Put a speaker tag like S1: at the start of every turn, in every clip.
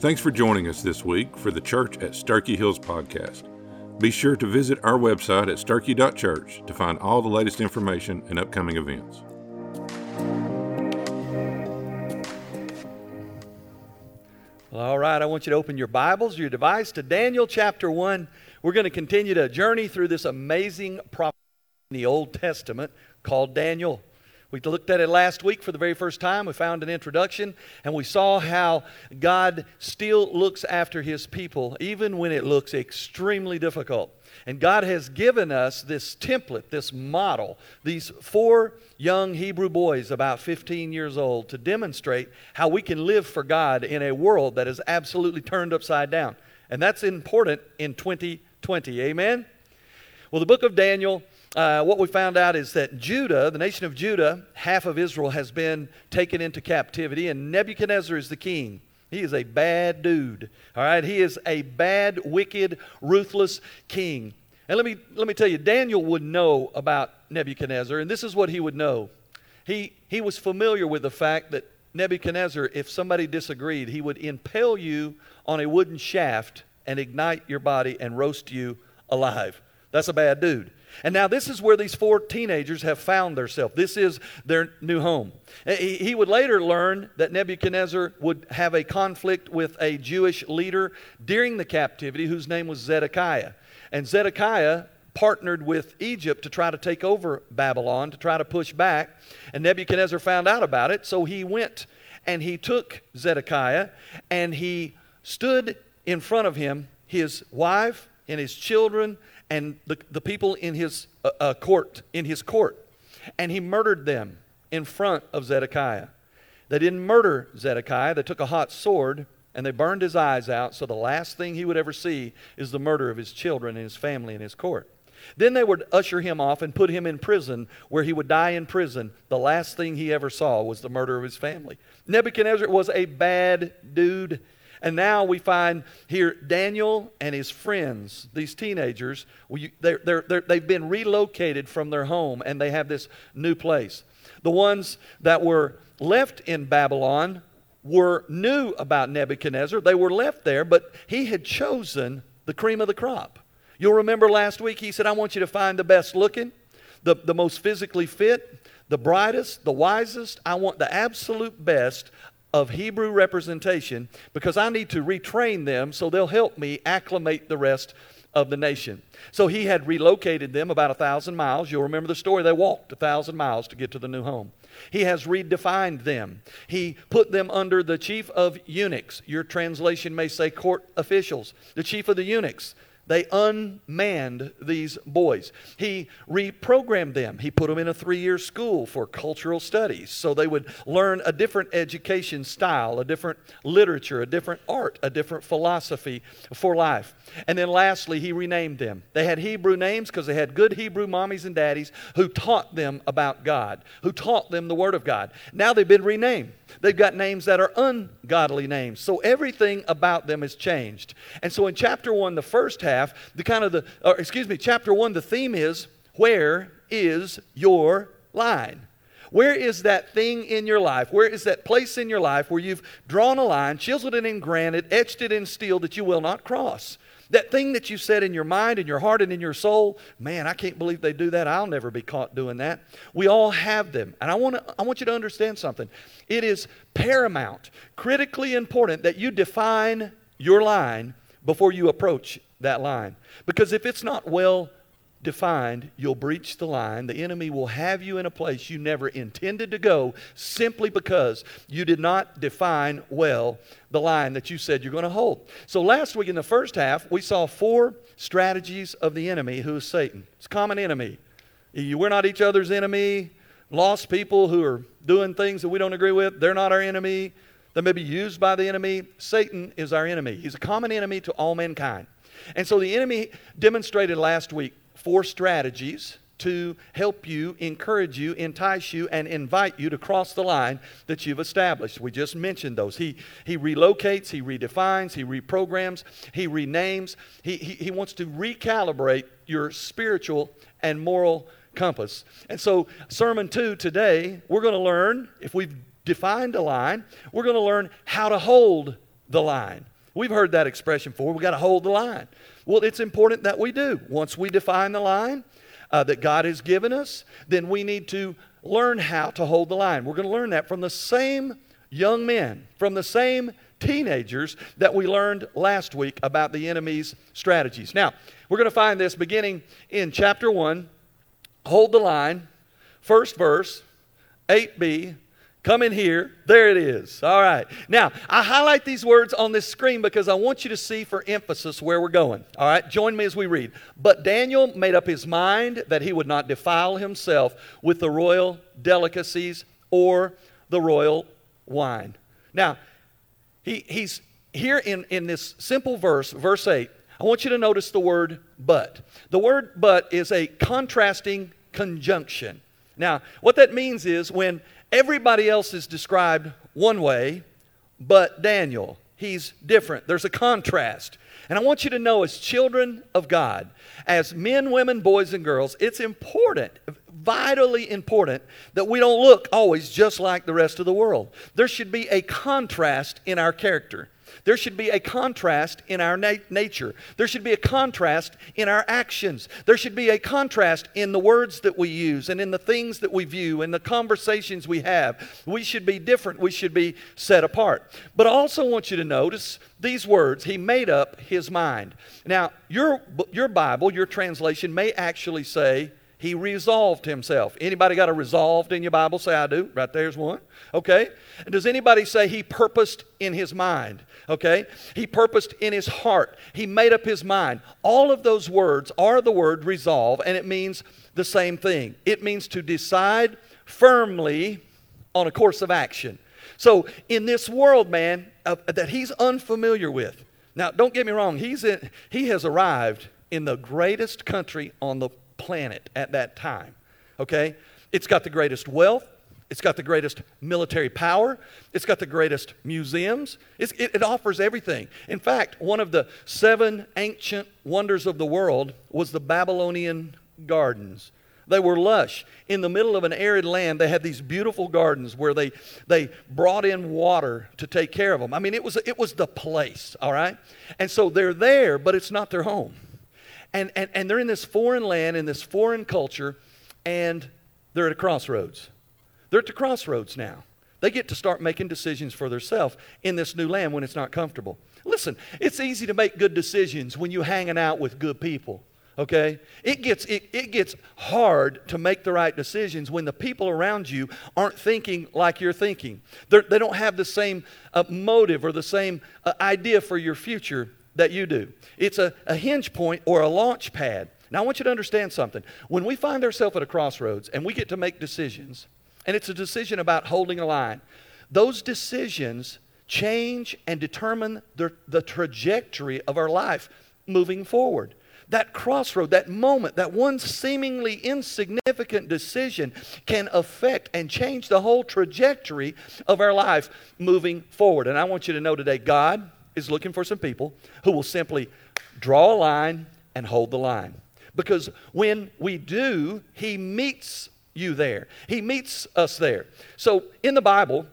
S1: Thanks for joining us this week for the Church at Sterchi Hills podcast. Be sure to visit our website at sterchi.church to find all the latest information and upcoming events.
S2: All right, I want you to open your Bibles, your device to Daniel chapter 1. We're going to continue to journey through this amazing prophet in the Old Testament called Daniel. We looked at it last week for the very first time. We found an introduction and we saw how God still looks after his people, even when it looks extremely difficult. And God has given us this template, this model, these four young Hebrew boys, about 15 years old, to demonstrate how we can live for God in a world that is absolutely turned upside down. And that's important in 2020. Amen? Well, the book of Daniel uh, what we found out is that Judah, the nation of Judah, half of Israel has been taken into captivity, and Nebuchadnezzar is the king. He is a bad dude. All right, he is a bad, wicked, ruthless king. And let me let me tell you, Daniel would know about Nebuchadnezzar, and this is what he would know. He he was familiar with the fact that Nebuchadnezzar, if somebody disagreed, he would impale you on a wooden shaft and ignite your body and roast you alive. That's a bad dude. And now this is where these four teenagers have found themselves. This is their new home. Eh, he would later learn that Nebuchadnezzar would have a conflict with a Jewish leader during the captivity whose name was Zedekiah. And Zedekiah partnered with Egypt to try to take over Babylon, to try to push back. And Nebuchadnezzar found out about it, so he went and he took Zedekiah and he stood in front of him, his wife and his children and the, the people in his uh, uh, court, in his court, and he murdered them in front of Zedekiah. They didn't murder Zedekiah, they took a hot sword and they burned his eyes out, so the last thing he would ever see is the murder of his children and his family and his court. Then they would usher him off and put him in prison, where he would die in prison. The last thing he ever saw was the murder of his family. Nebuchadnezzar was a bad dude. And now we find here Daniel and his friends, these teenagers, they're, they've been relocated from their home and they have this new place. The ones that were left in Babylon were new about Nebuchadnezzar. They were left there, but he had chosen the cream of the crop. You'll remember last week he said, I want you to find the best looking, the, the most physically fit, the brightest, the wisest. I want the absolute best of Hebrew representation because I need to retrain them so they'll help me acclimate the rest of the nation. So he had relocated them about a thousand miles. You'll remember the story. They walked a thousand miles to get to the new home. He has redefined them. He put them under the chief of eunuchs. Your translation may say court officials. The chief of the eunuchs. They unmanned these boys. He reprogrammed them. He put them in a three year school for cultural studies so they would learn a different education style, a different literature, a different art, a different philosophy for life. And then lastly, he renamed them. They had Hebrew names because they had good Hebrew mommies and daddies who taught them about God, who taught them the Word of God. Now they've been renamed. They've got names that are ungodly names. So everything about them has changed. And so in chapter 1, the first half, the kind of the, or excuse me, chapter 1, the theme is where is your line? Where is that thing in your life? Where is that place in your life where you've drawn a line, chiseled it in granite, etched it in steel that you will not cross? That thing that you said in your mind, in your heart, and in your soul, man, I can't believe they do that. I'll never be caught doing that. We all have them. And I want, to, I want you to understand something. It is paramount, critically important that you define your line before you approach that line. Because if it's not well defined, you'll breach the line. The enemy will have you in a place you never intended to go simply because you did not define well the line that you said you're going to hold. So last week in the first half, we saw four strategies of the enemy who is Satan. It's a common enemy. We're not each other's enemy. Lost people who are doing things that we don't agree with, they're not our enemy. They may be used by the enemy. Satan is our enemy. He's a common enemy to all mankind. And so the enemy demonstrated last week four strategies to help you, encourage you, entice you, and invite you to cross the line that you've established. We just mentioned those. He, he relocates, he redefines, he reprograms, he renames. He, he, he wants to recalibrate your spiritual and moral compass. And so, sermon two today, we're going to learn, if we've defined a line, we're going to learn how to hold the line. We've heard that expression before. We've got to hold the line. Well, it's important that we do. Once we define the line uh, that God has given us, then we need to learn how to hold the line. We're going to learn that from the same young men, from the same teenagers that we learned last week about the enemy's strategies. Now, we're going to find this beginning in chapter 1. Hold the line, first verse, 8b, Come in here. There it is. All right. Now, I highlight these words on this screen because I want you to see for emphasis where we're going. All right. Join me as we read. But Daniel made up his mind that he would not defile himself with the royal delicacies or the royal wine. Now, he, he's here in, in this simple verse, verse 8. I want you to notice the word but. The word but is a contrasting conjunction. Now, what that means is when Everybody else is described one way, but Daniel, he's different. There's a contrast. And I want you to know, as children of God, as men, women, boys, and girls, it's important, vitally important, that we don't look always just like the rest of the world. There should be a contrast in our character. There should be a contrast in our na- nature. There should be a contrast in our actions. There should be a contrast in the words that we use and in the things that we view and the conversations we have. We should be different. We should be set apart. But I also want you to notice these words. He made up his mind. Now, your, your Bible, your translation may actually say, he resolved himself. Anybody got a resolved in your Bible? Say, I do. Right there's one. Okay. And does anybody say he purposed in his mind? Okay. He purposed in his heart. He made up his mind. All of those words are the word resolve, and it means the same thing. It means to decide firmly on a course of action. So in this world, man, uh, that he's unfamiliar with. Now, don't get me wrong. He's in, he has arrived in the greatest country on the planet at that time. Okay? It's got the greatest wealth. It's got the greatest military power. It's got the greatest museums. It, it, offers everything. In fact, one of the seven ancient wonders of the world was the Babylonian gardens. They were lush. In the middle of an arid land, they had these beautiful gardens where they, they brought in water to take care of them. I mean, it was, it was the place, all right? And so they're there, but it's not their home. And, and, and they're in this foreign land, in this foreign culture, and they're at a crossroads. They're at the crossroads now. They get to start making decisions for themselves in this new land when it's not comfortable. Listen, it's easy to make good decisions when you're hanging out with good people. Okay? It gets, it, it gets hard to make the right decisions when the people around you aren't thinking like you're thinking. They're, they do not have the same uh, motive or the same uh, idea for your future that you do. It's a, a hinge point or a launch pad. Now, I want you to understand something. When we find ourselves at a crossroads and we get to make decisions, and it's a decision about holding a line, those decisions change and determine the, the trajectory of our life moving forward. That crossroad, that moment, that one seemingly insignificant decision can affect and change the whole trajectory of our life moving forward. And I want you to know today God is looking for some people who will simply draw a line and hold the line. Because when we do, He meets you there. He meets us there. So in the Bible,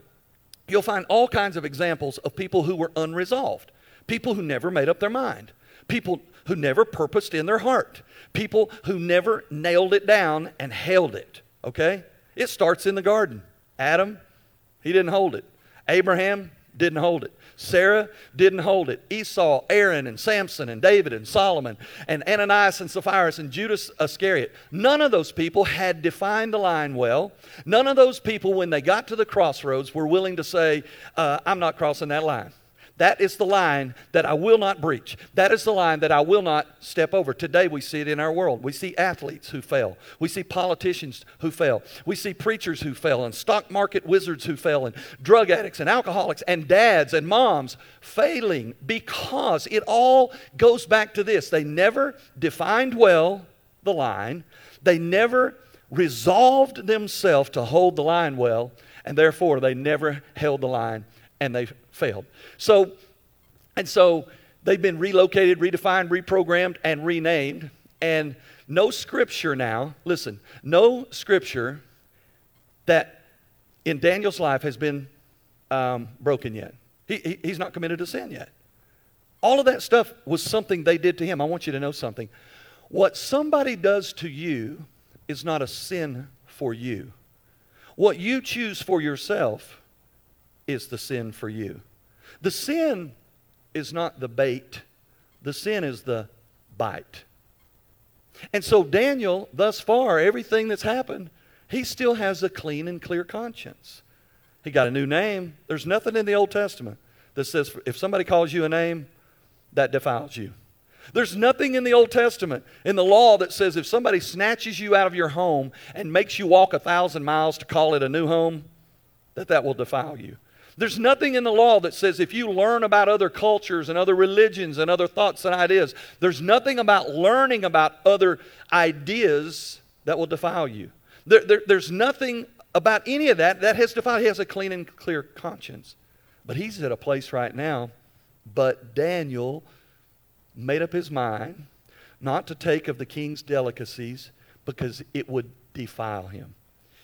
S2: you'll find all kinds of examples of people who were unresolved, people who never made up their mind, people who never purposed in their heart, people who never nailed it down and held it. Okay? It starts in the garden. Adam, he didn't hold it. Abraham didn't hold it. Sarah didn't hold it. Esau, Aaron, and Samson, and David, and Solomon, and Ananias, and Sapphira, and Judas Iscariot. None of those people had defined the line well. None of those people, when they got to the crossroads, were willing to say, uh, I'm not crossing that line. That is the line that I will not breach. That is the line that I will not step over. Today we see it in our world. We see athletes who fail. We see politicians who fail. We see preachers who fail and stock market wizards who fail and drug addicts and alcoholics and dads and moms failing because it all goes back to this. They never defined well the line. They never resolved themselves to hold the line well, and therefore they never held the line and they failed. So, and so they've been relocated, redefined, reprogrammed, and renamed. And no scripture now, listen, no scripture that in Daniel's life has been um, broken yet. He, he, he's not committed a sin yet. All of that stuff was something they did to him. I want you to know something. What somebody does to you is not a sin for you. What you choose for yourself is the sin for you. The sin is not the bait, the sin is the bite. And so, Daniel, thus far, everything that's happened, he still has a clean and clear conscience. He got a new name. There's nothing in the Old Testament that says if somebody calls you a name, that defiles you. There's nothing in the Old Testament, in the law, that says if somebody snatches you out of your home and makes you walk a thousand miles to call it a new home, that that will defile you. There's nothing in the law that says if you learn about other cultures and other religions and other thoughts and ideas, there's nothing about learning about other ideas that will defile you. There, there, there's nothing about any of that that has defiled. He has a clean and clear conscience. But he's at a place right now. But Daniel made up his mind not to take of the king's delicacies because it would defile him.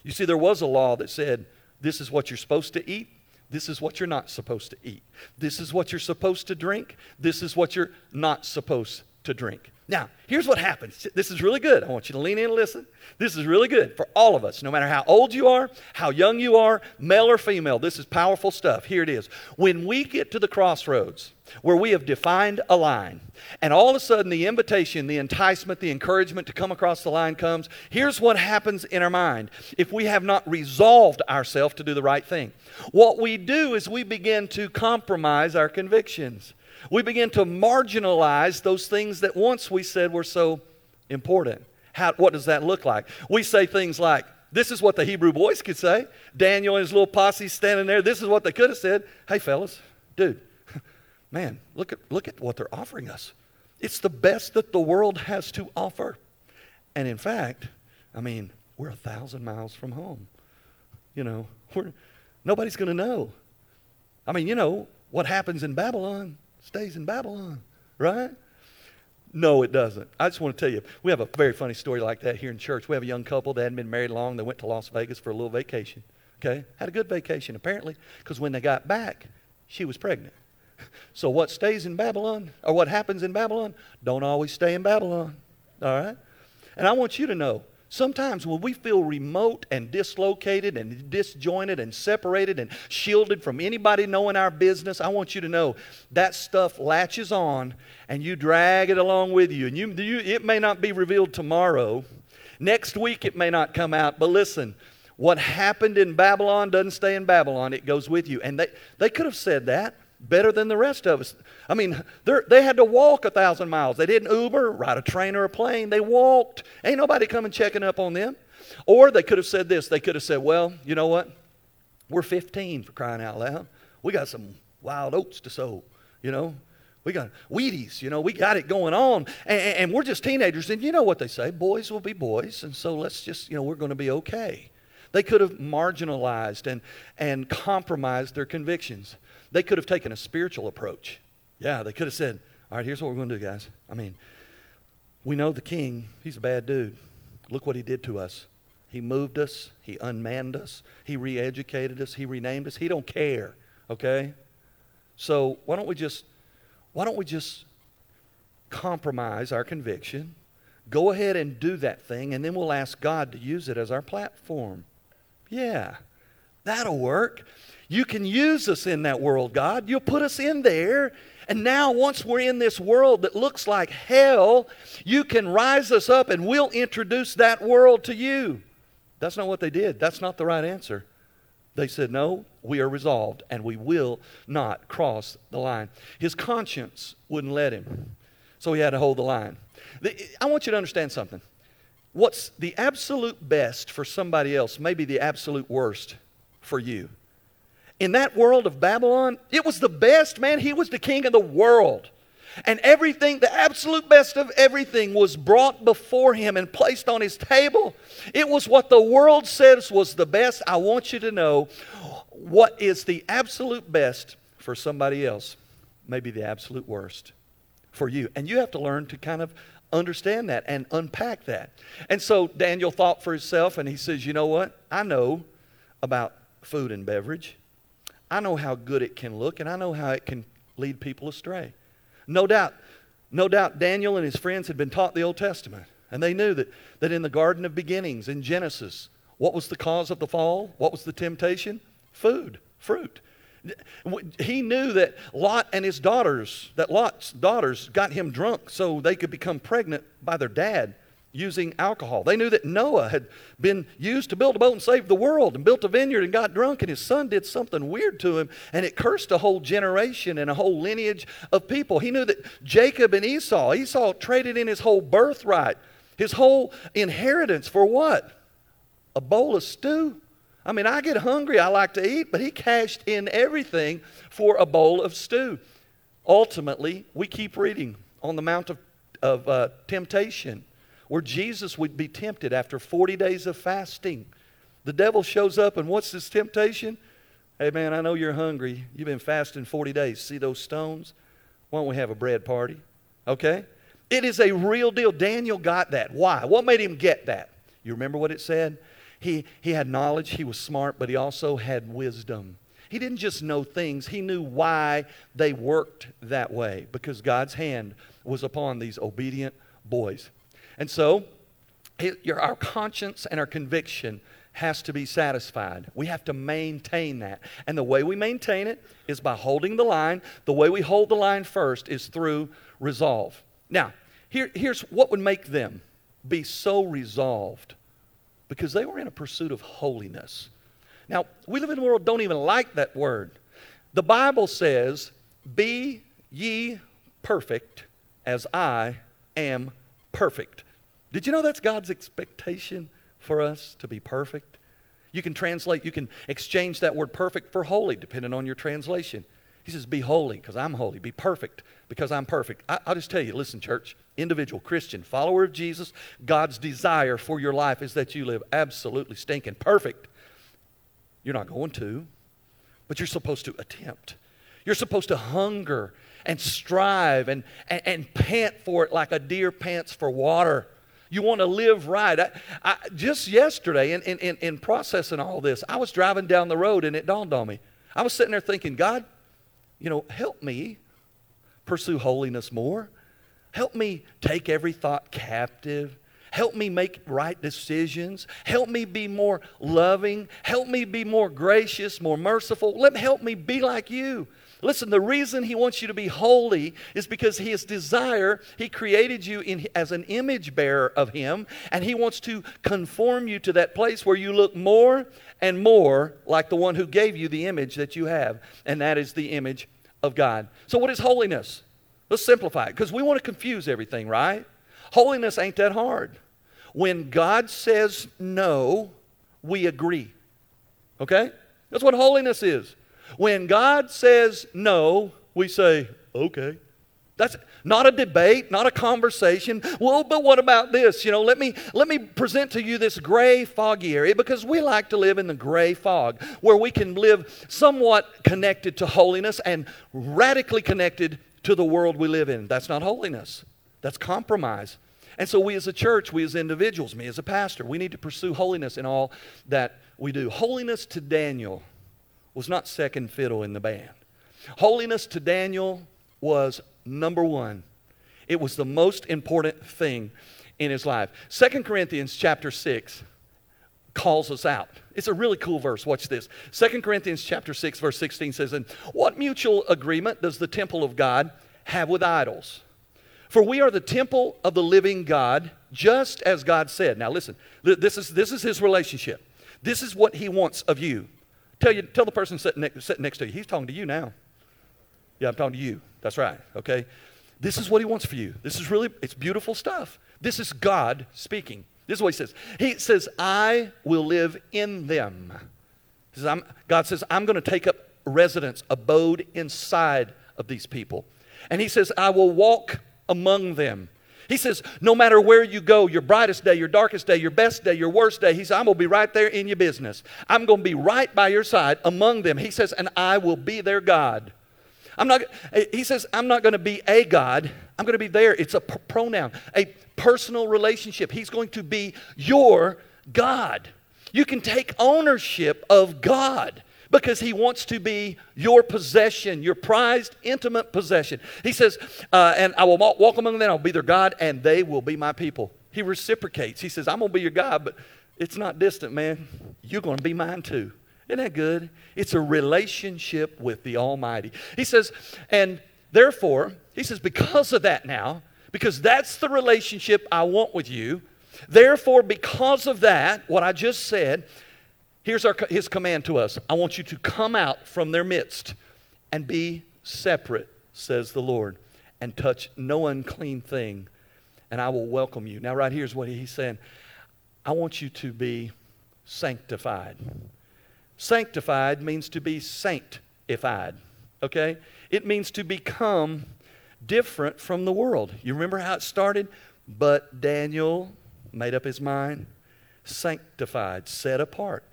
S2: You see, there was a law that said this is what you're supposed to eat, this is what you're not supposed to eat. This is what you're supposed to drink. This is what you're not supposed to drink. Now, here's what happens. This is really good. I want you to lean in and listen. This is really good for all of us, no matter how old you are, how young you are, male or female. This is powerful stuff. Here it is. When we get to the crossroads where we have defined a line, and all of a sudden the invitation, the enticement, the encouragement to come across the line comes, here's what happens in our mind if we have not resolved ourselves to do the right thing. What we do is we begin to compromise our convictions we begin to marginalize those things that once we said were so important. How, what does that look like? We say things like, this is what the Hebrew boys could say. Daniel and his little posse standing there. This is what they could have said. Hey, fellas, dude, man, look at, look at what they're offering us. It's the best that the world has to offer. And in fact, I mean, we're a thousand miles from home. You know, we're, nobody's going to know. I mean, you know, what happens in Babylon stays in Babylon, right? No, it doesn't. I just want to tell you, we have a very funny story like that here in church. We have a young couple that hadn't been married long. They went to Las Vegas for a little vacation. Okay? Had a good vacation, apparently, because when they got back, she was pregnant. So what stays in Babylon, or what happens in Babylon, don't always stay in Babylon. All right? And I want you to know Sometimes when we feel remote and dislocated and disjointed and separated and shielded from anybody knowing our business, I want you to know that stuff latches on and you drag it along with you. And you, you, it may not be revealed tomorrow. Next week it may not come out. But listen, what happened in Babylon doesn't stay in Babylon, it goes with you. And they, they could have said that better than the rest of us. I mean, they had to walk a thousand miles. They didn't Uber, ride a train or a plane. They walked. Ain't nobody coming checking up on them. Or they could have said this. They could have said, well, you know what? We're 15 for crying out loud. We got some wild oats to sow, you know. We got Wheaties, you know, we got it going on. And, and we're just teenagers. And you know what they say boys will be boys. And so let's just, you know, we're going to be okay. They could have marginalized and, and compromised their convictions. They could have taken a spiritual approach. Yeah, they could have said, all right, here's what we're going to do, guys. I mean, we know the king, he's a bad dude. Look what he did to us. He moved us, he unmanned us, he re-educated us, he renamed us. He don't care, okay? So why don't we just why don't we just compromise our conviction? Go ahead and do that thing, and then we'll ask God to use it as our platform. Yeah, that'll work. You can use us in that world, God. You'll put us in there. And now, once we're in this world that looks like hell, you can rise us up and we'll introduce that world to you. That's not what they did. That's not the right answer. They said, No, we are resolved and we will not cross the line. His conscience wouldn't let him, so he had to hold the line. I want you to understand something. What's the absolute best for somebody else may be the absolute worst for you in that world of Babylon, it was the best, man. He was the king of the world. And everything, the absolute best of everything, was brought before him and placed on his table. It was what the world says was the best. I want you to know what is the absolute best for somebody else, maybe the absolute worst for you. And you have to learn to kind of understand that and unpack that. And so Daniel thought for himself and he says, You know what? I know about food and beverage. I know how good it can look, and I know how it can lead people astray. No doubt, no doubt Daniel and his friends had been taught the Old Testament. And they knew that, that in the Garden of Beginnings, in Genesis, what was the cause of the fall? What was the temptation? Food, fruit. He knew that Lot and his daughters, that Lot's daughters got him drunk so they could become pregnant by their dad using alcohol. They knew that Noah had been used to build a boat and save the world and built a vineyard and got drunk, and his son did something weird to him, and it cursed a whole generation and a whole lineage of people. He knew that Jacob and Esau, Esau traded in his whole birthright, his whole inheritance for what? A bowl of stew. I mean, I get hungry, I like to eat, but he cashed in everything for a bowl of stew. Ultimately, we keep reading on the Mount of, of uh, Temptation where Jesus would be tempted after 40 days of fasting. The devil shows up, and what's his temptation? Hey, man, I know you're hungry. You've been fasting 40 days. See those stones? Why don't we have a bread party? Okay? It is a real deal. Daniel got that. Why? What made him get that? You remember what it said? He, he had knowledge, he was smart, but he also had wisdom. He didn't just know things, he knew why they worked that way because God's hand was upon these obedient boys. And so, your, our conscience and our conviction has to be satisfied. We have to maintain that. And the way we maintain it is by holding the line. The way we hold the line first is through resolve. Now, here, here's what would make them be so resolved because they were in a pursuit of holiness. Now, we live in a world don't even like that word. The Bible says, Be ye perfect as I am perfect. Did you know that's God's expectation for us to be perfect? You can translate, you can exchange that word perfect for holy, depending on your translation. He says, Be holy because I'm holy. Be perfect because I'm perfect. I, will just tell you listen, church, individual, Christian, follower of Jesus, God's desire for your life is that you live absolutely stinking perfect. You're not going to, but you're supposed to attempt. You're supposed to hunger and strive and, and, and pant for it like a deer pants for water. You want to live right. I, I, just yesterday, in, in, in processing all this, I was driving down the road and it dawned on me. I was sitting there thinking, God, you know, help me pursue holiness more. Help me take every thought captive. Help me make right decisions. Help me be more loving. Help me be more gracious, more merciful. Let help me be like you. Listen, the reason he wants you to be holy is because his desire, he created you in, as an image bearer of him, and he wants to conform you to that place where you look more and more like the one who gave you the image that you have, and that is the image of God. So, what is holiness? Let's simplify it because we want to confuse everything, right? Holiness ain't that hard. When God says no, we agree. Okay? That's what holiness is. When God says no, we say, okay. That's not a debate, not a conversation. Well, but what about this? You know, let me let me present to you this gray, foggy area because we like to live in the gray fog where we can live somewhat connected to holiness and radically connected to the world we live in. That's not holiness. That's compromise. And so we as a church, we as individuals, me as a pastor, we need to pursue holiness in all that we do. Holiness to Daniel was not second fiddle in the band. Holiness to Daniel was number one. It was the most important thing in his life. Second Corinthians chapter 6 calls us out. It's a really cool verse. Watch this. Second Corinthians chapter 6 verse 16 says, "And what mutual agreement does the temple of God have with idols? For we are the temple of the living God, just as God said." Now listen. This is this is his relationship. This is what he wants of you. Tell, you, tell the person sitting next, sitting next to you, he's talking to you now. Yeah, I'm talking to you. That's right, okay? This is what he wants for you. This is really, it's beautiful stuff. This is God speaking. This is what he says. He says, I will live in them. Says, God says, I'm going to take up residence, abode inside of these people. And he says, I will walk among them. He says, no matter where you go, your brightest day, your darkest day, your best day, your worst day, he says, I'm going to be right there in your business. I'm going to be right by your side among them. He says, and I will be their God. I'm not, he says, I'm not going to be a God. I'm going to be there. It's a pronoun, a personal relationship. He's going to be your God. You can take ownership of God because he wants to be your possession, your prized, intimate possession. He says, uh, And I will walk among them, I'll be their God, and they will be my people. He reciprocates. He says, I'm going to be your God, but it's not distant, man. You're going to be mine too. Isn't that good? It's a relationship with the Almighty. He says, and therefore, he says, because of that now, because that's the relationship I want with you, therefore, because of that, what I just said, Here's our, his command to us I want you to come out from their midst and be separate, says the Lord, and touch no unclean thing, and I will welcome you. Now, right here's what he's saying I want you to be sanctified. Sanctified means to be sanctified, okay? It means to become different from the world. You remember how it started? But Daniel made up his mind sanctified, set apart.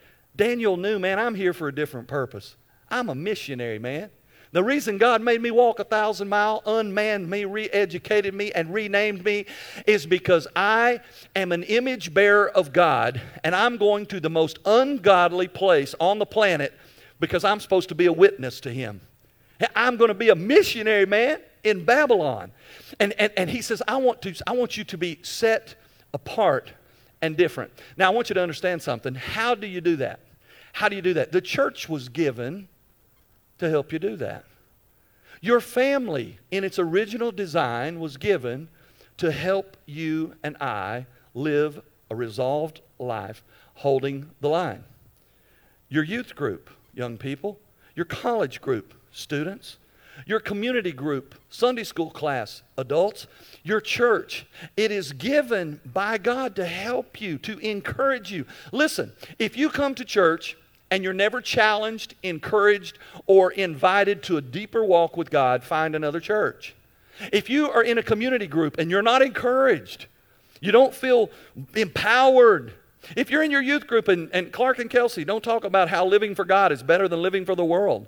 S2: Daniel knew, man, I'm here for a different purpose. I'm a missionary, man. The reason God made me walk a thousand mile, unmanned me, re educated me, and renamed me is because I am an image bearer of God, and I'm going to the most ungodly place on the planet because I'm supposed to be a witness to Him. I'm going to be a missionary, man, in Babylon. And, and, and He says, I want, to, I want you to be set apart and different. Now, I want you to understand something. How do you do that? How do you do that? The church was given to help you do that. Your family, in its original design, was given to help you and I live a resolved life holding the line. Your youth group, young people, your college group, students, your community group, Sunday school class, adults, your church. It is given by God to help you, to encourage you. Listen, if you come to church and you're never challenged, encouraged, or invited to a deeper walk with God, find another church. If you are in a community group and you're not encouraged, you don't feel empowered, if you're in your youth group and, and Clark and Kelsey don't talk about how living for God is better than living for the world,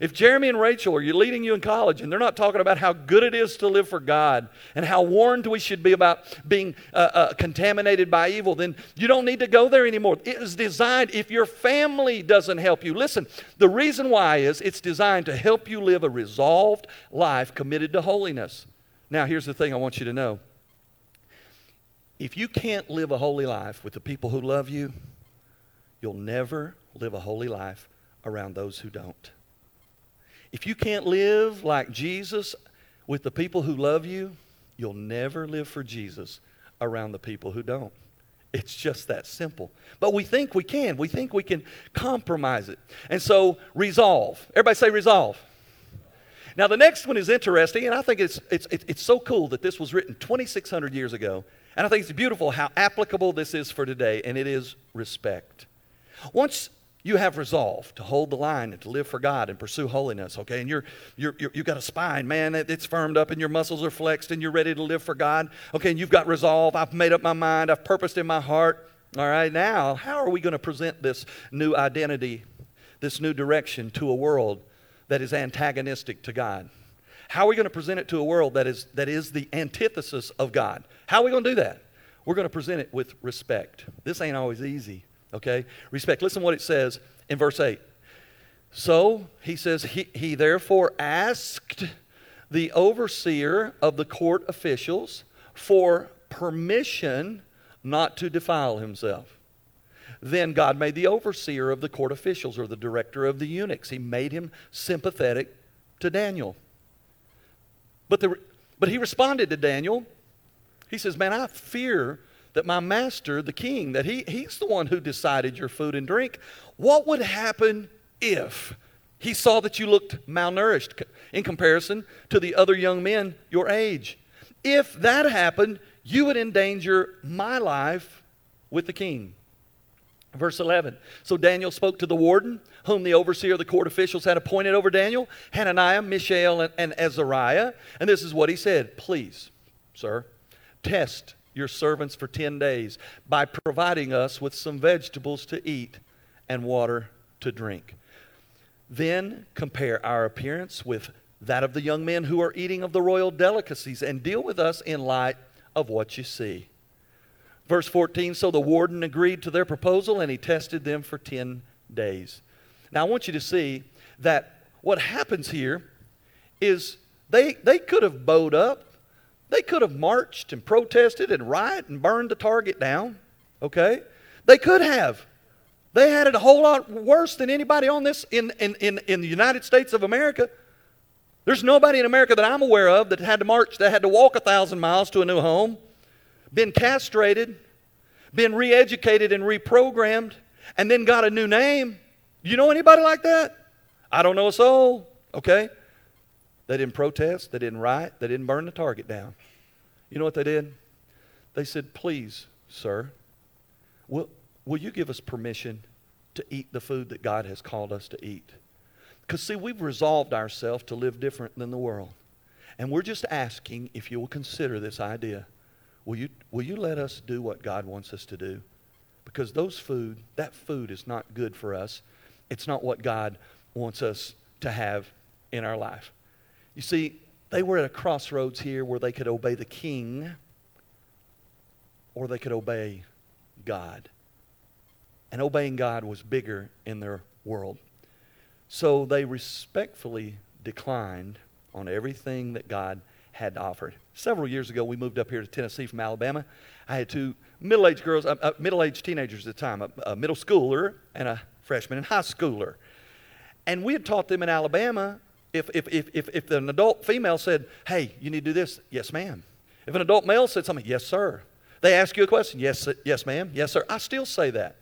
S2: if Jeremy and Rachel are leading you in college and they're not talking about how good it is to live for God and how warned we should be about being uh, uh, contaminated by evil, then you don't need to go there anymore. It is designed, if your family doesn't help you, listen, the reason why is it's designed to help you live a resolved life committed to holiness. Now, here's the thing I want you to know if you can't live a holy life with the people who love you, you'll never live a holy life around those who don't. If you can't live like Jesus with the people who love you, you'll never live for Jesus around the people who don't. It's just that simple. But we think we can. We think we can compromise it. And so, resolve. Everybody say resolve. Now, the next one is interesting, and I think it's, it's, it's so cool that this was written 2,600 years ago. And I think it's beautiful how applicable this is for today, and it is respect. Once you have resolve to hold the line and to live for God and pursue holiness, okay? And you're, you're, you're, you've got a spine, man, it's firmed up and your muscles are flexed and you're ready to live for God, okay? And you've got resolve. I've made up my mind, I've purposed in my heart. All right, now, how are we going to present this new identity, this new direction to a world that is antagonistic to God? How are we going to present it to a world that is, that is the antithesis of God? How are we going to do that? We're going to present it with respect. This ain't always easy. Okay? Respect. Listen to what it says in verse 8. So he says, he, he therefore asked the overseer of the court officials for permission not to defile himself. Then God made the overseer of the court officials or the director of the eunuchs. He made him sympathetic to Daniel. But, the, but he responded to Daniel. He says, Man, I fear that my master, the king, that he, he's the one who decided your food and drink. What would happen if he saw that you looked malnourished in comparison to the other young men your age? If that happened, you would endanger my life with the king. Verse 11. So Daniel spoke to the warden, whom the overseer of the court officials had appointed over Daniel, Hananiah, Mishael, and, and Azariah. And this is what he said Please, sir, test your servants for 10 days by providing us with some vegetables to eat and water to drink. Then compare our appearance with that of the young men who are eating of the royal delicacies and deal with us in light of what you see. Verse 14 So the warden agreed to their proposal and he tested them for 10 days. Now, I want you to see that what happens here is they, they could have bowed up, they could have marched and protested and rioted and burned the target down, okay? They could have. They had it a whole lot worse than anybody on this in, in, in, in the United States of America. There's nobody in America that I'm aware of that had to march, that had to walk a thousand miles to a new home, been castrated, been re educated and reprogrammed, and then got a new name. You know anybody like that? I don't know a soul, okay? They didn't protest, they didn't riot, they didn't burn the target down. You know what they did? They said, Please, sir, will, will you give us permission to eat the food that God has called us to eat? Because, see, we've resolved ourselves to live different than the world. And we're just asking if you will consider this idea. Will you, will you let us do what God wants us to do? Because those food, that food is not good for us. It's not what God wants us to have in our life. You see, they were at a crossroads here where they could obey the king or they could obey God. And obeying God was bigger in their world. So they respectfully declined on everything that God had offered. Several years ago, we moved up here to Tennessee from Alabama. I had two middle aged girls, uh, uh, middle aged teenagers at the time, a, a middle schooler and a freshman and high schooler. And we had taught them in Alabama if, if, if, if, if an adult female said, Hey, you need to do this, yes, ma'am. If an adult male said something, yes, sir. They ask you a question, yes, yes, ma'am, yes, sir. I still say that.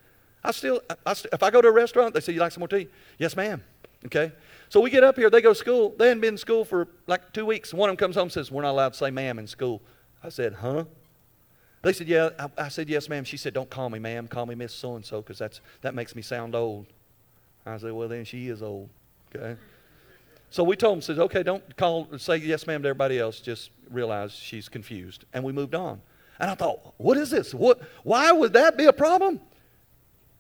S2: I still, I, I, if I go to a restaurant, they say, You like some more tea? Yes, ma'am. Okay? So we get up here, they go to school. They hadn't been in school for like two weeks. One of them comes home and says, We're not allowed to say ma'am in school. I said, Huh? They said, Yeah. I, I said, Yes, ma'am. She said, Don't call me ma'am. Call me Miss So and so because that makes me sound old. I said, Well, then she is old. Okay? So we told him, says, okay, don't call, say yes, ma'am to everybody else. Just realize she's confused. And we moved on. And I thought, what is this? What, why would that be a problem?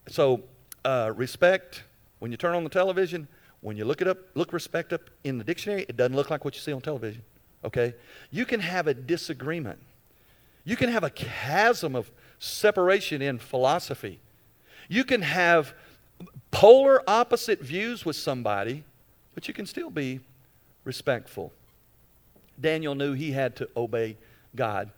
S2: So uh, respect, when you turn on the television, when you look it up, look respect up in the dictionary, it doesn't look like what you see on television. Okay? You can have a disagreement. You can have a chasm of separation in philosophy. You can have polar opposite views with somebody, but you can still be respectful. Daniel knew he had to obey God,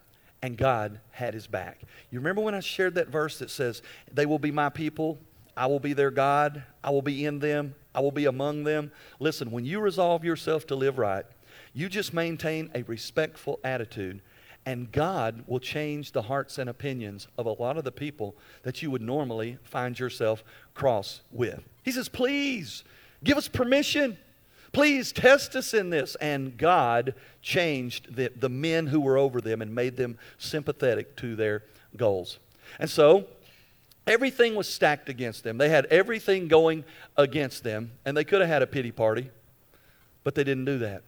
S2: and God had his back. You remember when I shared that verse that says, They will be my people, I will be their God, I will be in them, I will be among them. Listen, when you resolve yourself to live right, you just maintain a respectful attitude, and God will change the hearts and opinions of a lot of the people that you would normally find yourself cross with. He says, Please give us permission. Please test us in this. And God changed the, the men who were over them and made them sympathetic to their goals. And so Everything was stacked against them. They had everything going against them, and they could have had a pity party, but they didn't do that.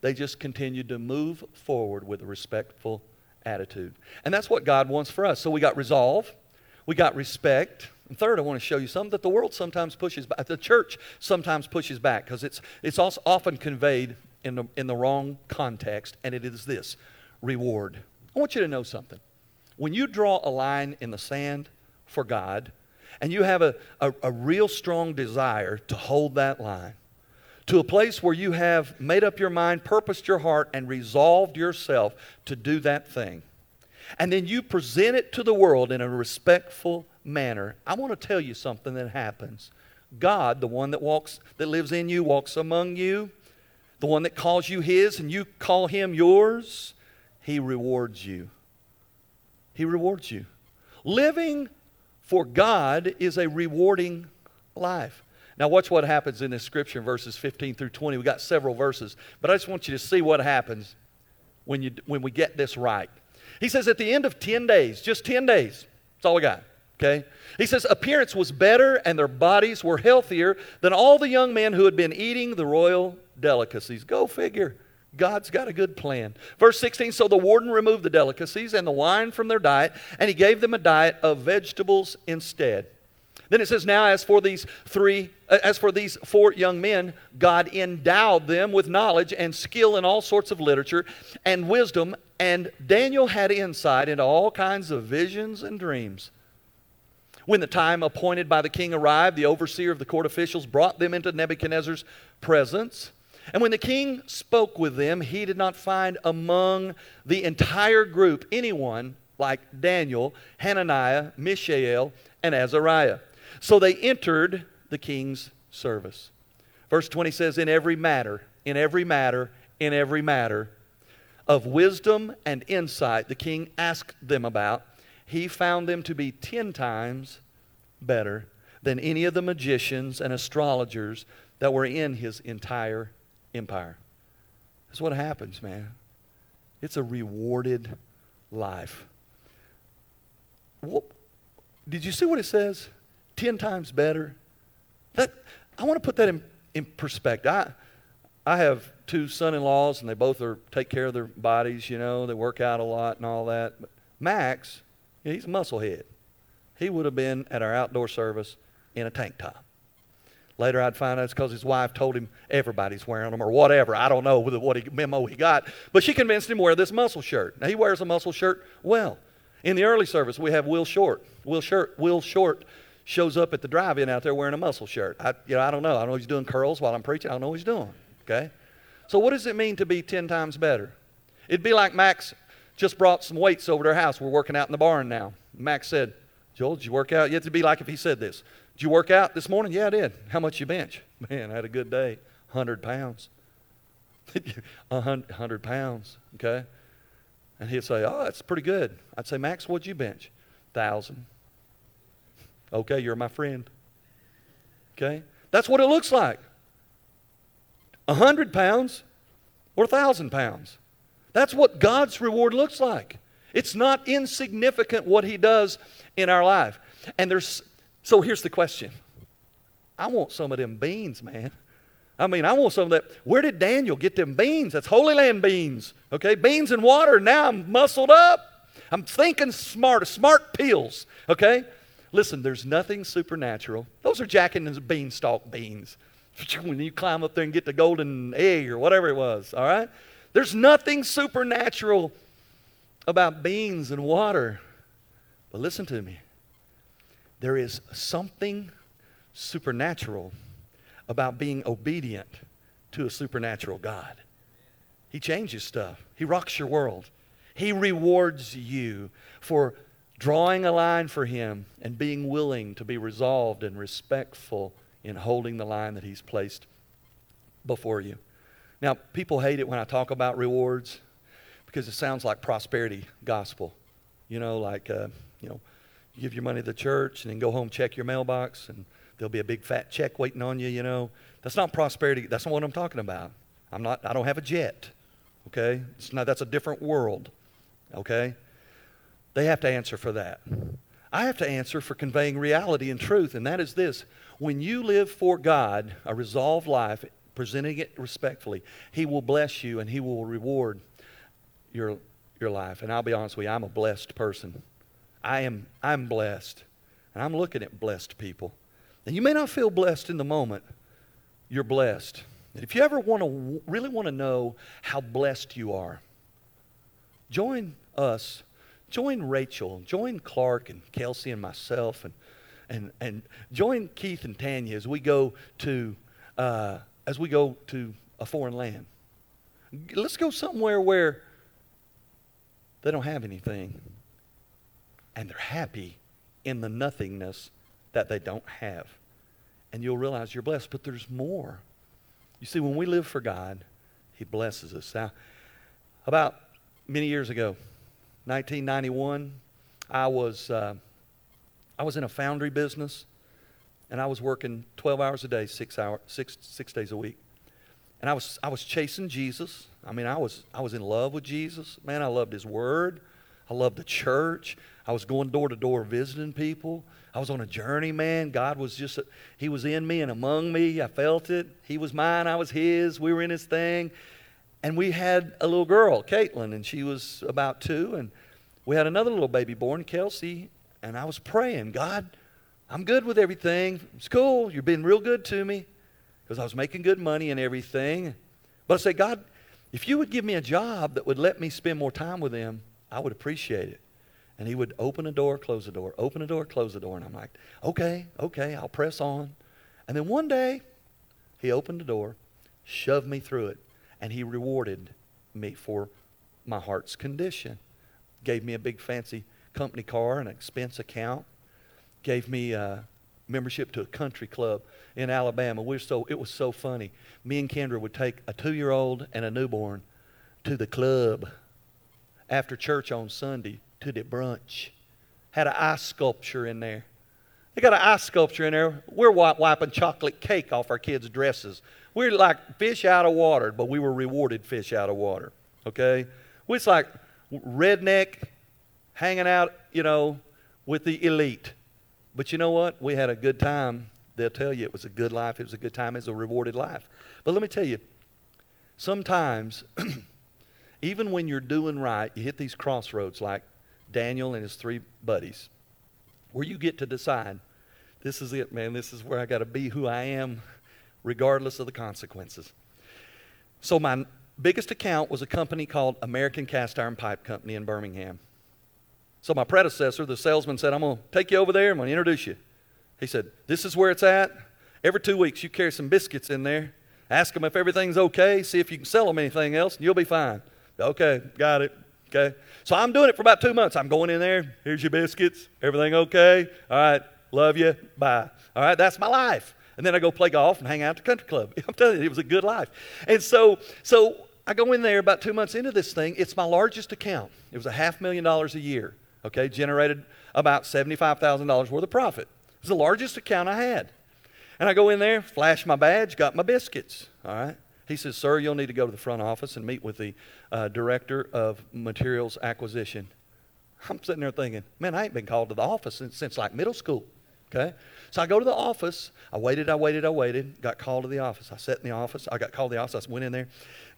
S2: They just continued to move forward with a respectful attitude. And that's what God wants for us. So we got resolve, we got respect. And third, I want to show you something that the world sometimes pushes back, the church sometimes pushes back because it's, it's also often conveyed in the, in the wrong context, and it is this reward. I want you to know something. When you draw a line in the sand, for God, and you have a, a, a, real strong desire to hold that line to a place where you have made up your mind, purposed your heart, and resolved yourself to do that thing. And then you present it to the world in a respectful manner. I want to tell you something that happens. God, the one that walks, that lives in you, walks among you, the one that calls you his and you call him yours, he rewards you. He rewards you. Living for God is a rewarding life. Now, watch what happens in this scripture verses 15 through 20. we got several verses, but I just want you to see what happens when, you, when we get this right. He says, at the end of 10 days, just 10 days, that's all we got, okay? He says, appearance was better and their bodies were healthier than all the young men who had been eating the royal delicacies. Go figure. God's got a good plan. Verse 16 So the warden removed the delicacies and the wine from their diet, and he gave them a diet of vegetables instead. Then it says, Now as for these three, uh, as for these four young men, God endowed them with knowledge and skill in all sorts of literature and wisdom, and Daniel had insight into all kinds of visions and dreams. When the time appointed by the king arrived, the overseer of the court officials brought them into Nebuchadnezzar's presence. And when the king spoke with them, he did not find among the entire group anyone like Daniel, Hananiah, Mishael, and Azariah. So they entered the king's service. Verse 20 says, In every matter, in every matter, in every matter of wisdom and insight the king asked them about, he found them to be ten times better than any of the magicians and astrologers that were in his entire empire. That's what happens, man. It's a rewarded life. did you see what it says? Ten times better. That I want to put that in, in perspective. I, I have two son-in-laws, and they both are take care of their bodies. You know, they work out a lot and all that. But Max, he's a musclehead. He would have been at our outdoor service in a tank top. Later, I'd find out it's because his wife told him everybody's wearing them or whatever. I don't know what he, memo he got, but she convinced him to wear this muscle shirt. Now he wears a muscle shirt well. In the early service, we have Will Short. Will Short, Will Short shows up at the drive-in out there wearing a muscle shirt. I, you know, I don't know. I don't know he's doing curls while I'm preaching. I don't know what he's doing. Okay. So what does it mean to be ten times better? It'd be like Max just brought some weights over to our house. We're working out in the barn now. Max said, Joel, did you work out? It'd be like if he said this. Did you work out this morning? Yeah, I did. How much you bench? Man, I had a good day. 100 pounds. 100 pounds, okay? And he'd say, oh, that's pretty good. I'd say, Max, what'd you bench? 1,000. Okay, you're my friend. Okay? That's what it looks like. 100 pounds or 1,000 pounds. That's what God's reward looks like. It's not insignificant what He does in our life. And there's so here's the question I want some of them beans, man. I mean, I want some of that. Where did Daniel get them beans? That's Holy Land beans. Okay, beans and water. Now I'm muscled up. I'm thinking smart, smart pills. Okay? Listen, there's nothing supernatural. Those are Jack and the beanstalk beans. When you climb up there and get the golden egg or whatever it was, all right? There's nothing supernatural about beans and water. But listen to me. There is something supernatural about being obedient to a supernatural God. He changes stuff, He rocks your world. He rewards you for drawing a line for Him and being willing to be resolved and respectful in holding the line that He's placed before you. Now, people hate it when I talk about rewards because it sounds like prosperity gospel. You know, like, uh, you know, you give your money to the church and then go home, check your mailbox, and there'll be a big fat check waiting on you, you know. That's not prosperity. That's not what I'm talking about. I'm not, I don't have a jet, okay? It's not, that's a different world, okay? They have to answer for that. I have to answer for conveying reality and truth, and that is this. When you live for God, a resolved life, presenting it respectfully, He will bless you and He will reward your, your life. And I'll be honest with you, I'm a blessed person. I am I'm blessed. And I'm looking at blessed people. And you may not feel blessed in the moment. You're blessed. And if you ever want to really want to know how blessed you are, join us. Join Rachel, join Clark and Kelsey and myself, and, and, and join Keith and Tanya as we go to uh, as we go to a foreign land. Let's go somewhere where they don't have anything and they're happy in the nothingness that they don't have. And you'll realize you're blessed, but there's more. You see, when we live for God, He blesses us. Now, about many years ago, 1991, I was, uh, I was in a foundry business, and I was working 12 hours a day, six, hour, six, six days a week. And I was, I was chasing Jesus. I mean, I was, I was in love with Jesus. Man, I loved His Word. I loved the church. I was going door to door visiting people. I was on a journey, man. God was just, He was in me and among me. I felt it. He was mine, I was His. We were in His thing. And we had a little girl, Caitlin, and she was about two. And we had another little baby born, Kelsey. And I was praying, God, I'm good with everything. It's cool. You've been real good to me because I was making good money and everything. But I said, God, if you would give me a job that would let me spend more time with them, I would appreciate it. And he would open a door, close a door, open a door, close a door. And I'm like, okay, okay, I'll press on. And then one day, he opened the door, shoved me through it, and he rewarded me for my heart's condition. Gave me a big fancy company car, and an expense account, gave me a membership to a country club in Alabama. We so it was so funny. Me and Kendra would take a two-year-old and a newborn to the club after church on Sunday to the brunch. Had an ice sculpture in there. They got an ice sculpture in there. We're wiping chocolate cake off our kids' dresses. We're like fish out of water, but we were rewarded fish out of water. Okay? We was like redneck hanging out, you know, with the elite. But you know what? We had a good time. They'll tell you it was a good life. It was a good time. It was a rewarded life. But let me tell you, sometimes, even when you're doing right, you hit these crossroads like Daniel and his three buddies, where you get to decide this is it, man. This is where I got to be who I am, regardless of the consequences. So, my biggest account was a company called American Cast Iron Pipe Company in Birmingham. So my predecessor, the salesman, said, I'm going to take you over there. I'm going to introduce you. He said, This is where it's at. Every two weeks, you carry some biscuits in there. Ask them if everything's okay. See if you can sell them anything else, and you'll be fine. Okay, got it. Okay. So I'm doing it for about two months. I'm going in there. Here's your biscuits. Everything okay? All right. Love you. Bye. All right. That's my life. And then I go play golf and hang out at the country club. I'm telling you, it was a good life. And so, so I go in there about two months into this thing. It's my largest account. It was a half million dollars a year okay, generated about $75,000 worth of profit. It was the largest account I had. And I go in there, flash my badge, got my biscuits, all right? He says, Sir, you'll need to go to the front office and meet with the uh, director of materials acquisition. I'm sitting there thinking, man, I ain't been called to the office since, since like middle school, okay? So I go to the office. I waited, I waited, I waited, got called to the office. I sat in the office. I got called to the office. I went in there.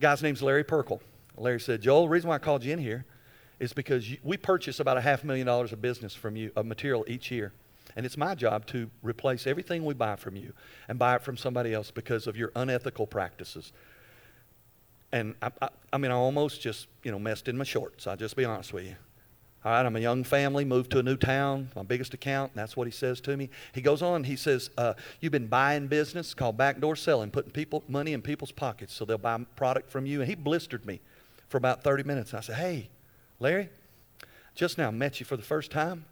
S2: Guy's name's Larry Perkle. Larry said, Joel, the reason why I called you in here is because you, we purchase about a half million dollars of business from you, of material each year. And it's my job to replace everything we buy from you and buy it from somebody else because of your unethical practices. And I, I, I mean, I almost just, you know, messed in my shorts. I'll just be honest with you. All right, I'm a young family, moved to a new town, my biggest account, that's what he says to me. He goes on, he says, uh, You've been buying business called backdoor selling, putting people money in people's pockets so they'll buy product from you. And he blistered me for about 30 minutes. And I said, Hey, Larry, just now met you for the first time.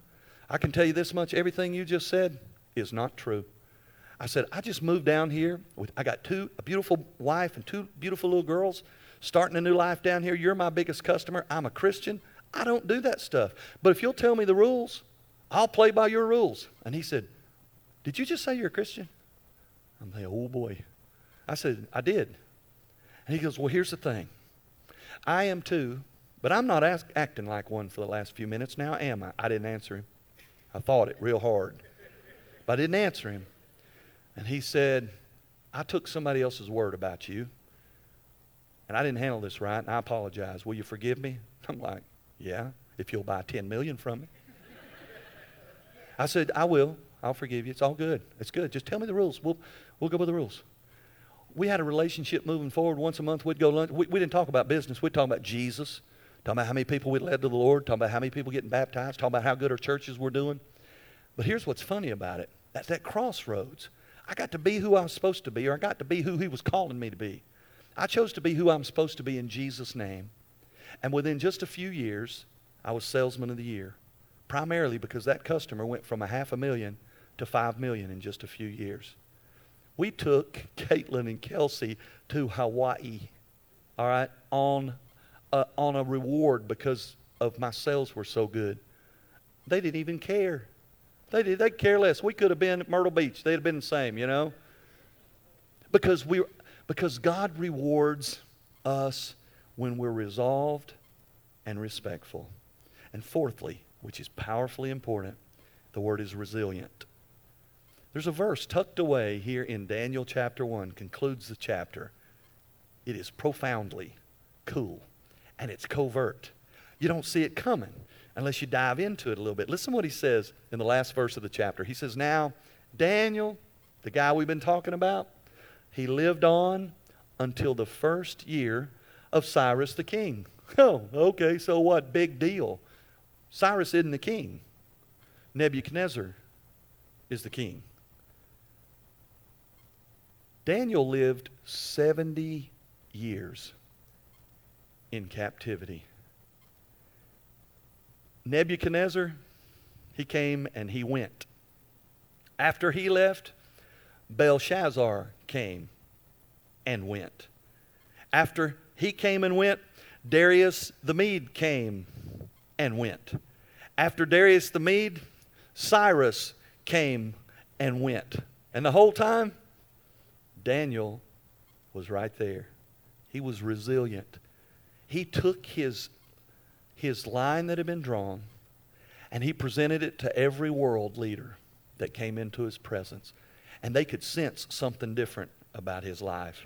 S2: I can tell you this much everything you just said is not true. I said, I just moved down here. With, I got two, a beautiful wife and two beautiful little girls, starting a new life down here. You're my biggest customer. I'm a Christian. I don't do that stuff. But if you'll tell me the rules, I'll play by your rules. And he said, Did you just say you're a Christian? I'm like, Oh boy. I said, I did. And he goes, Well, here's the thing I am too, but I'm not ask, acting like one for the last few minutes now, am I? I didn't answer him. I thought it real hard. But I didn't answer him. And he said, I took somebody else's word about you, and I didn't handle this right, and I apologize. Will you forgive me? I'm like, yeah, if you'll buy 10 million from me. I said, I will. I'll forgive you. It's all good. It's good. Just tell me the rules. We'll, we'll go with the rules we had a relationship moving forward. Once a month, we'd go lunch. We, we, didn't talk about business. We'd talk about Jesus. Talking about how many people we led to the Lord, talking about how many people getting baptized, talking about how good our churches were doing. But here's what's funny about it. At that crossroads, I got to be who I was supposed to be, or I got to be who He was calling me to be. I chose to be who I'm supposed to be in Jesus' name. And within just a few years, I was salesman of the year, primarily because that customer went from a half a million to five million in just a few years. We took Caitlin and Kelsey to Hawaii, all right, on uh, on a reward because of my sales were so good. They didn't even care. They did. They care less. We could have been at Myrtle Beach. They'd have been the same, you know. Because we, because God rewards us when we're resolved and respectful. And fourthly, which is powerfully important, the word is resilient. There's a verse tucked away here in Daniel chapter 1, concludes the chapter. It is profoundly cool and it's covert. You don't see it coming unless you dive into it a little bit. Listen what he says in the last verse of the chapter. He says, Now, Daniel, the guy we've been talking about, he lived on until the first year of Cyrus the king. Oh, okay, so what? Big deal. Cyrus isn't the king, Nebuchadnezzar is the king. Daniel lived 70 years in captivity. Nebuchadnezzar, he came and he went. After he left, Belshazzar came and went. After he came and went, Darius the Mede came and went. After Darius the Mede, Cyrus came and went. And the whole time, Daniel was right there. He was resilient. He took his, his line that had been drawn and he presented it to every world leader that came into his presence. And they could sense something different about his life.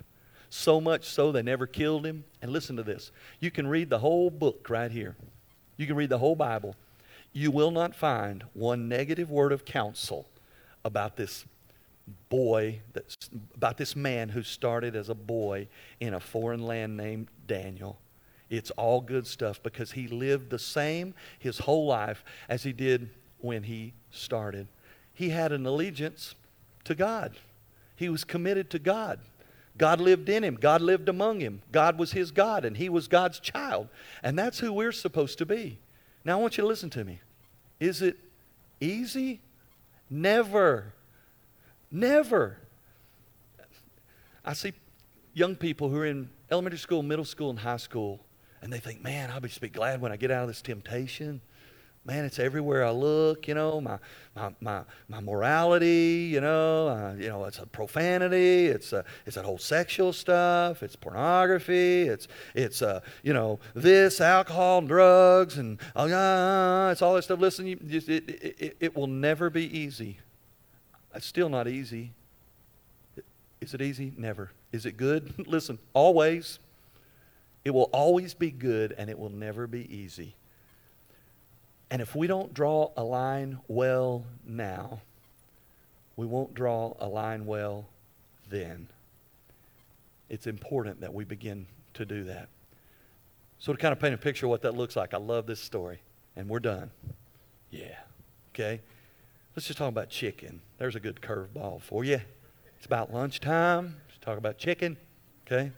S2: So much so they never killed him. And listen to this you can read the whole book right here, you can read the whole Bible. You will not find one negative word of counsel about this boy, that's, about this man who started as a boy in a foreign land named Daniel. It's all good stuff because he lived the same his whole life as he did when he started. He had an allegiance to God, he was committed to God. God lived in him. God lived among him. God was his God, and he was God's child. And that's who we're supposed to be. Now, I want you to listen to me. Is it easy? Never. Never. I see young people who are in elementary school, middle school, and high school, and they think, man, I'll just be glad when I get out of this temptation man, it's everywhere I look, you know, my, my, my, my morality, you know, uh, you know, it's a profanity, it's, a, it's that whole sexual stuff, it's pornography, it's, it's uh, you know, this, alcohol, and drugs, and uh, it's all that stuff. Listen, you, it, it, it will never be easy. It's still not easy. Is it easy? Never. Is it good? Listen, always. It will always be good, and it will never be easy. And if we don't draw a line well now, we won't draw a line well then. It's important that we begin to do that. So, to kind of paint a picture of what that looks like, I love this story. And we're done. Yeah. Okay? Let's just talk about chicken. There's a good curveball for you. It's about lunchtime. Let's talk about chicken. Okay?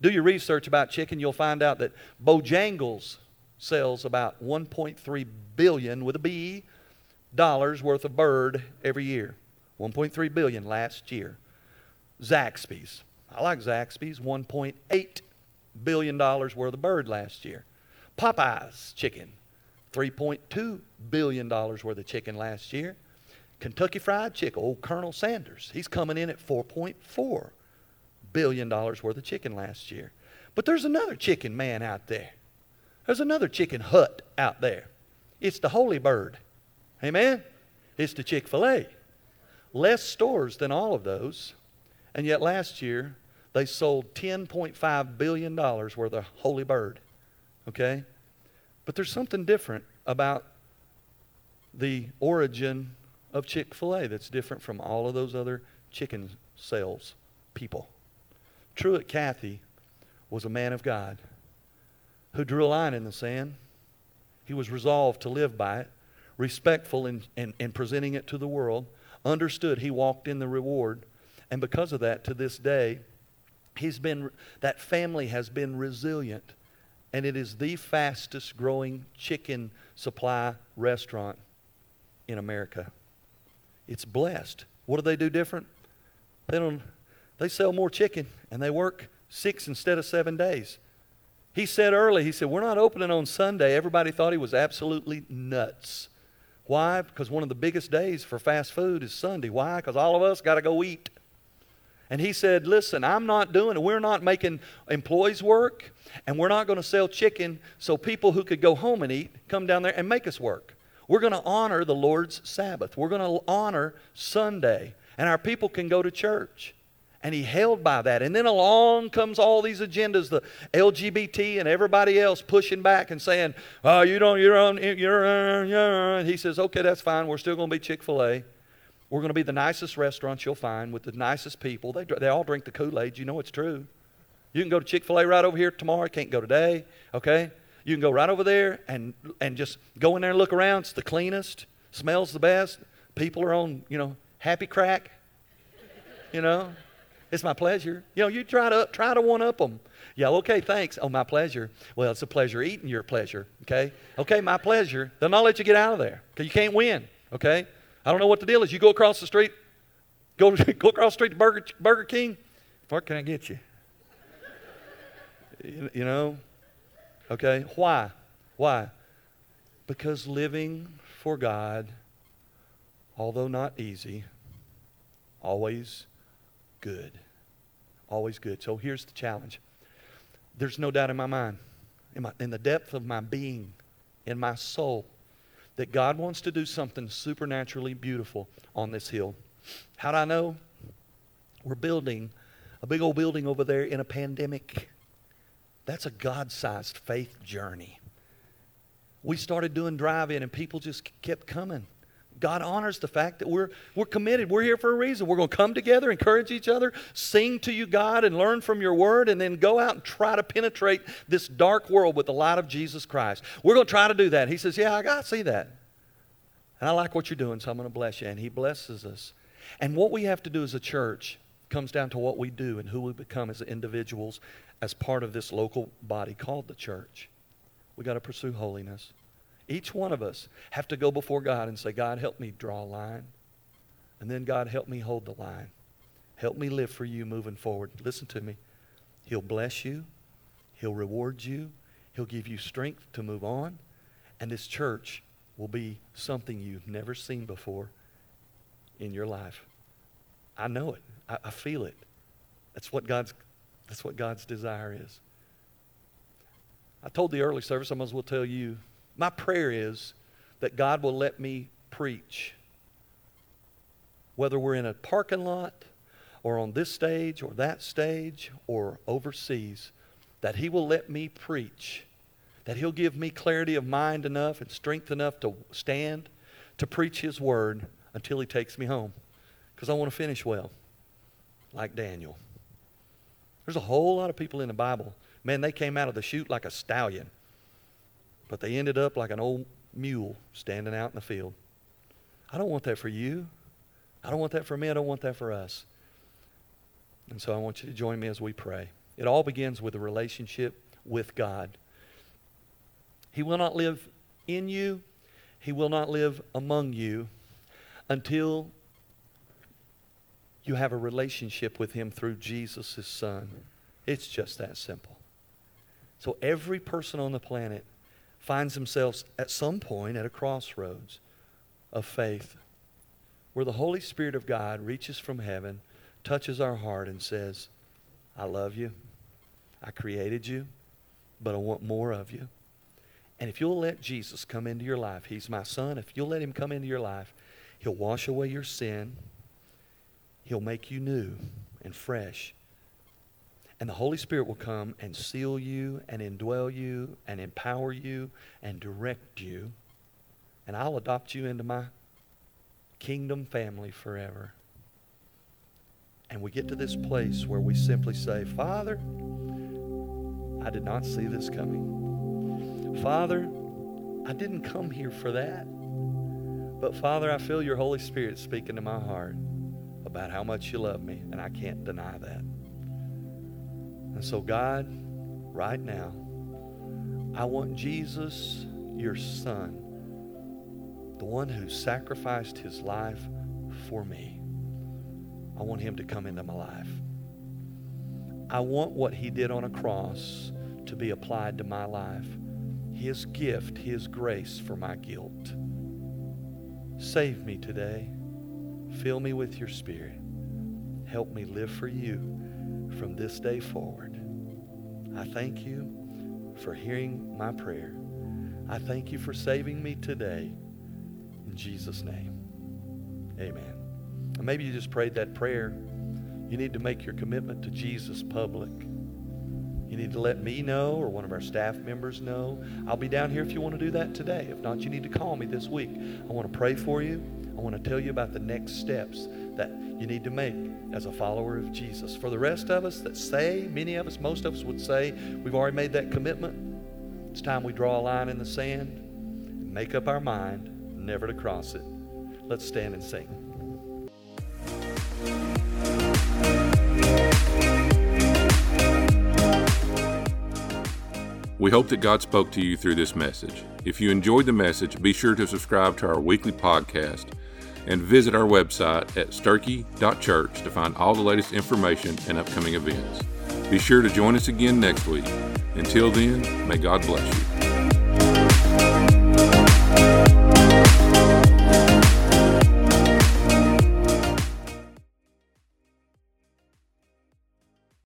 S2: Do your research about chicken. You'll find out that Bojangles sells about 1.3 billion with a B dollars worth of bird every year. 1.3 billion last year. Zaxby's. I like Zaxby's. 1.8 billion dollars worth of bird last year. Popeyes chicken. 3.2 billion dollars worth of chicken last year. Kentucky Fried Chicken, old Colonel Sanders, he's coming in at 4.4 billion dollars worth of chicken last year. But there's another chicken man out there. There's another chicken hut out there. It's the Holy Bird. Amen? It's the Chick fil A. Less stores than all of those. And yet last year, they sold $10.5 billion worth of Holy Bird. Okay? But there's something different about the origin of Chick fil A that's different from all of those other chicken sales people. Truett Cathy was a man of God who drew a line in the sand. He was resolved to live by it, respectful in, in, in presenting it to the world, understood he walked in the reward. And because of that, to this day, he's been, that family has been resilient. And it is the fastest growing chicken supply restaurant in America. It's blessed. What do they do different? They don't they sell more chicken and they work six instead of seven days. He said early, he said, We're not opening on Sunday. Everybody thought he was absolutely nuts. Why? Because one of the biggest days for fast food is Sunday. Why? Because all of us got to go eat. And he said, Listen, I'm not doing it. We're not making employees work, and we're not going to sell chicken so people who could go home and eat come down there and make us work. We're going to honor the Lord's Sabbath. We're going to honor Sunday, and our people can go to church. And he held by that. And then along comes all these agendas, the LGBT and everybody else pushing back and saying, oh, you don't, you're on, you're, you're. And he says, okay, that's fine. We're still going to be Chick fil A. We're going to be the nicest restaurants you'll find with the nicest people. They, they all drink the Kool Aid. You know it's true. You can go to Chick fil A right over here tomorrow. Can't go today, okay? You can go right over there and, and just go in there and look around. It's the cleanest, smells the best. People are on, you know, happy crack. You know, it's my pleasure. You know, you try to try to one up them. Yeah, okay, thanks. Oh, my pleasure. Well, it's a pleasure eating your pleasure. Okay, okay, my pleasure. Then I'll let you get out of there because you can't win. Okay, I don't know what the deal is. You go across the street, go go across the street to Burger Burger King. What can I get you? You, you know, okay. Why? Why? Because living for God, although not easy, always good. Always good. So here's the challenge. There's no doubt in my mind, in, my, in the depth of my being, in my soul, that God wants to do something supernaturally beautiful on this hill. How do I know? We're building a big old building over there in a pandemic. That's a God sized faith journey. We started doing drive in, and people just kept coming. God honors the fact that we're, we're committed. We're here for a reason. We're going to come together, encourage each other, sing to you, God, and learn from your word, and then go out and try to penetrate this dark world with the light of Jesus Christ. We're going to try to do that. He says, Yeah, I got to see that. And I like what you're doing, so I'm going to bless you. And He blesses us. And what we have to do as a church comes down to what we do and who we become as individuals as part of this local body called the church. We got to pursue holiness. Each one of us have to go before God and say, God, help me draw a line. And then, God, help me hold the line. Help me live for you moving forward. Listen to me. He'll bless you, He'll reward you, He'll give you strength to move on. And this church will be something you've never seen before in your life. I know it. I, I feel it. That's what God's that's what God's desire is. I told the early service, I might as well tell you my prayer is that God will let me preach. Whether we're in a parking lot or on this stage or that stage or overseas, that He will let me preach. That He'll give me clarity of mind enough and strength enough to stand to preach His word until He takes me home. Because I want to finish well, like Daniel. There's a whole lot of people in the Bible. Man, they came out of the chute like a stallion. But they ended up like an old mule standing out in the field. I don't want that for you. I don't want that for me. I don't want that for us. And so I want you to join me as we pray. It all begins with a relationship with God. He will not live in you, He will not live among you until you have a relationship with Him through Jesus, His Son. It's just that simple. So every person on the planet finds themselves at some point at a crossroads of faith where the Holy Spirit of God reaches from heaven, touches our heart, and says, I love you. I created you, but I want more of you. And if you'll let Jesus come into your life, He's my son. If you'll let Him come into your life, He'll wash away your sin. He'll make you new and fresh. And the Holy Spirit will come and seal you and indwell you and empower you and direct you. And I'll adopt you into my kingdom family forever. And we get to this place where we simply say, Father, I did not see this coming. Father, I didn't come here for that. But Father, I feel your Holy Spirit speaking to my heart about how much you love me, and I can't deny that. And so, God, right now, I want Jesus, your son, the one who sacrificed his life for me, I want him to come into my life. I want what he did on a cross to be applied to my life. His gift, his grace for my guilt. Save me today. Fill me with your spirit. Help me live for you from this day forward. I thank you for hearing my prayer. I thank you for saving me today. In Jesus' name, amen. And maybe you just prayed that prayer. You need to make your commitment to Jesus public. You need to let me know or one of our staff members know. I'll be down here if you want to do that today. If not, you need to call me this week. I want to pray for you. I want to tell you about the next steps that you need to make as a follower of Jesus. For the rest of us that say, many of us, most of us would say, we've already made that commitment. It's time we draw a line in the sand and make up our mind never to cross it. Let's stand and sing.
S1: We hope that God spoke to you through this message. If you enjoyed the message, be sure to subscribe to our weekly podcast and visit our website at sterchi.church to find all the latest information and upcoming events. Be sure to join us again next week. Until then, may God bless you.